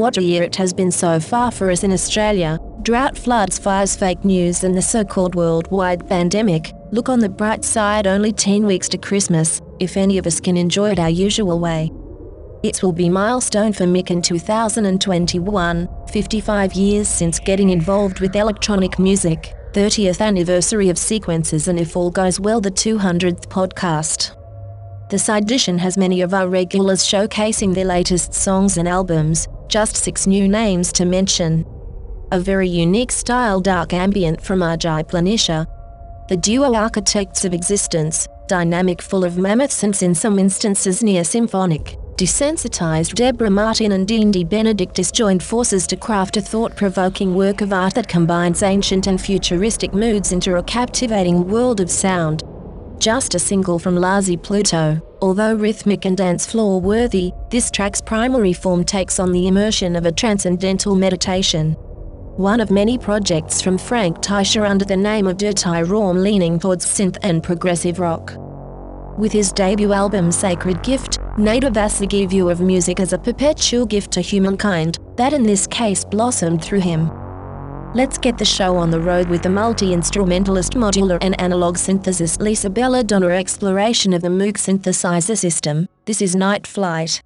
What a year it has been so far for us in Australia. Drought, floods, fires, fake news, and the so called worldwide pandemic. Look on the bright side, only 10 weeks to Christmas, if any of us can enjoy it our usual way. It will be milestone for Mick in 2021, 55 years since getting involved with electronic music, 30th anniversary of Sequences and if all goes well the 200th podcast. The side edition has many of our regulars showcasing their latest songs and albums, just six new names to mention. A very unique style dark ambient from Ajay Planisha. The duo Architects of Existence, dynamic full of mammoths and in some instances near symphonic. Desensitized Deborah Martin and Dean De Benedictis joined forces to craft a thought provoking work of art that combines ancient and futuristic moods into a captivating world of sound. Just a single from Lazy Pluto, although rhythmic and dance floor worthy, this track's primary form takes on the immersion of a transcendental meditation. One of many projects from Frank Teicher under the name of Dirty Raum leaning towards synth and progressive rock. With his debut album Sacred Gift, Nader Vasa gave you of music as a perpetual gift to humankind, that in this case blossomed through him. Let's get the show on the road with the multi-instrumentalist modular and analog synthesis Lisa Bella Donna exploration of the Moog synthesizer system. This is Night Flight.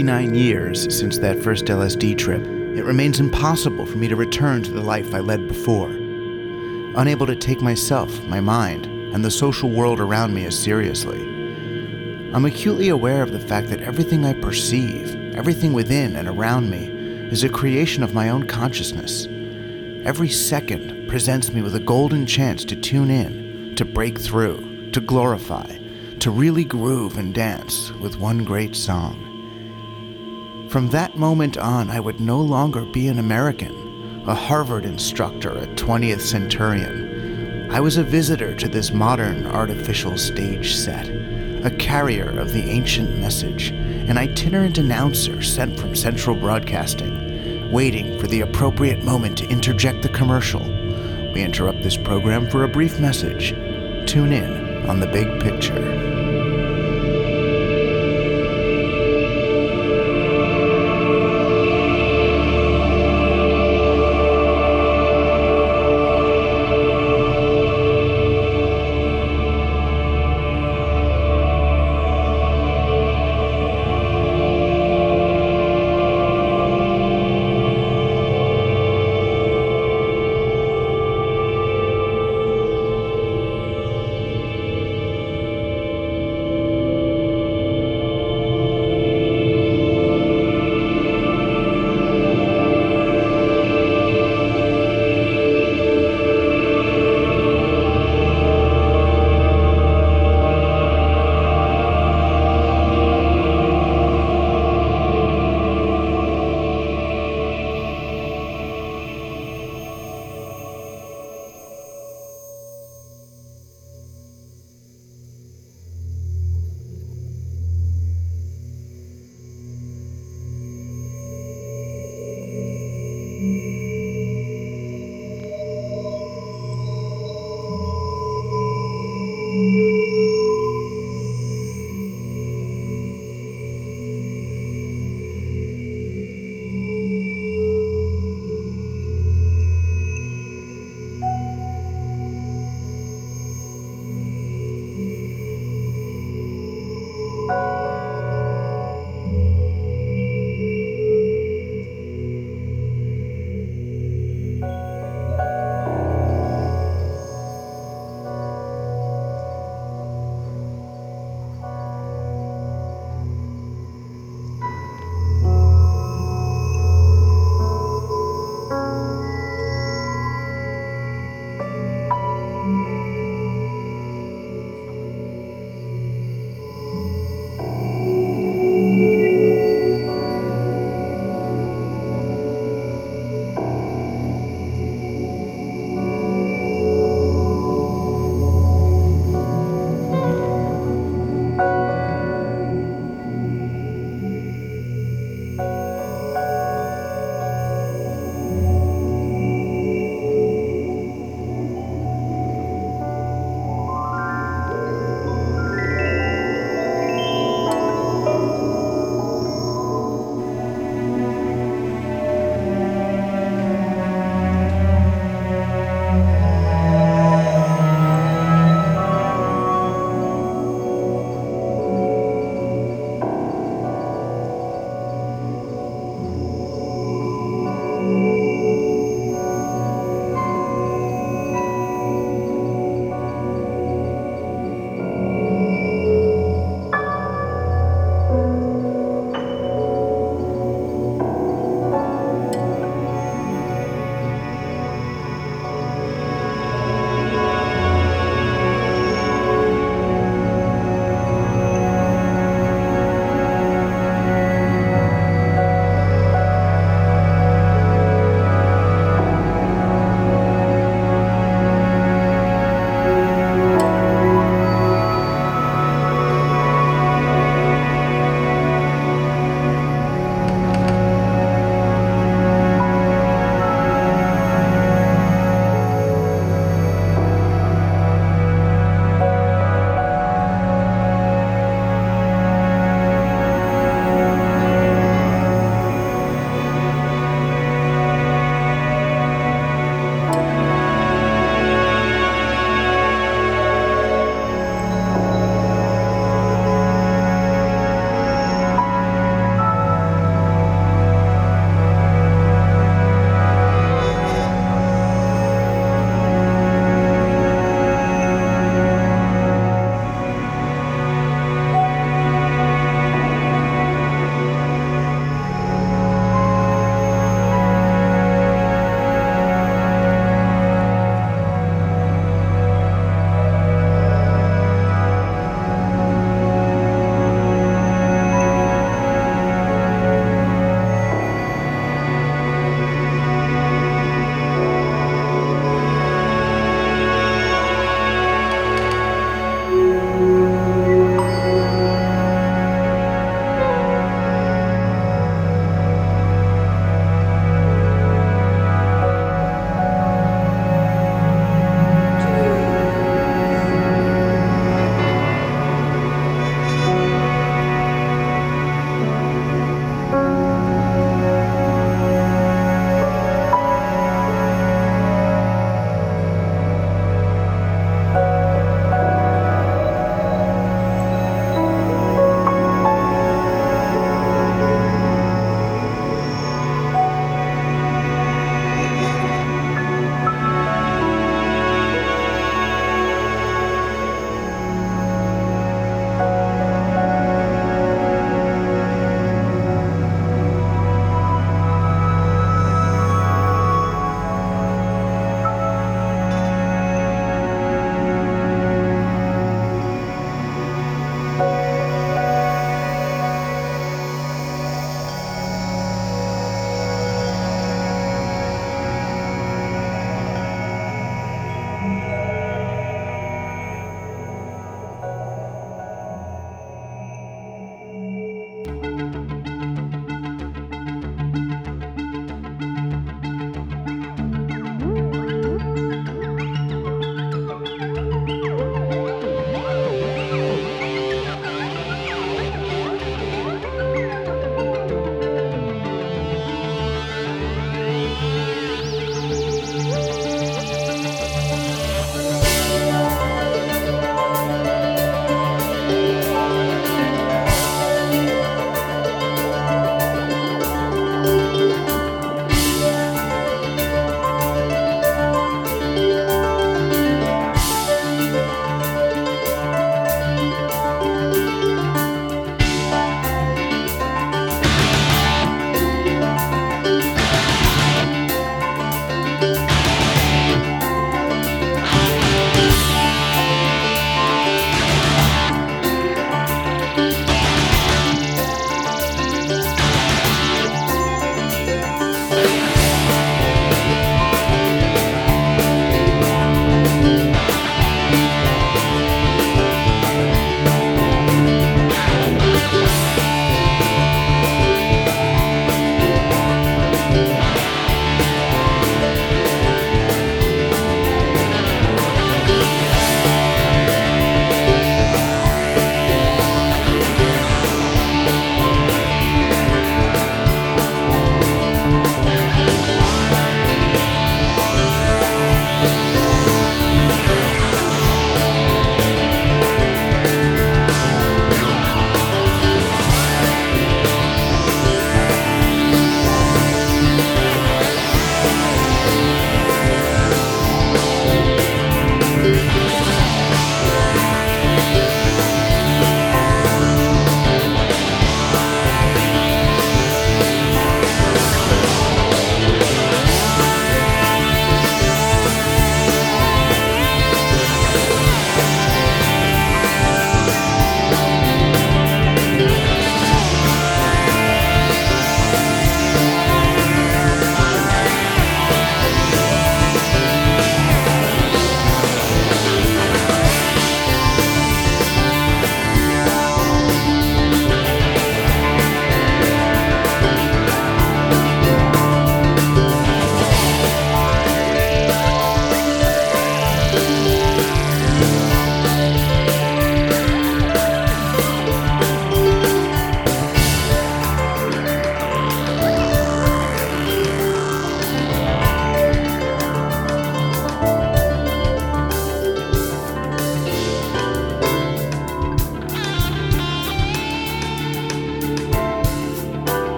59 years since that first LSD trip, it remains impossible for me to return to the life I led before. Unable to take myself, my mind, and the social world around me as seriously. I'm acutely aware of the fact that everything I perceive, everything within and around me, is a creation of my own consciousness. Every second presents me with a golden chance to tune in, to break through, to glorify, to really groove and dance with one great song. From that moment on, I would no longer be an American, a Harvard instructor, a 20th centurion. I was a visitor to this modern artificial stage set, a carrier of the ancient message, an itinerant announcer sent from Central Broadcasting, waiting for the appropriate moment to interject the commercial. We interrupt this program for a brief message. Tune in on the big picture.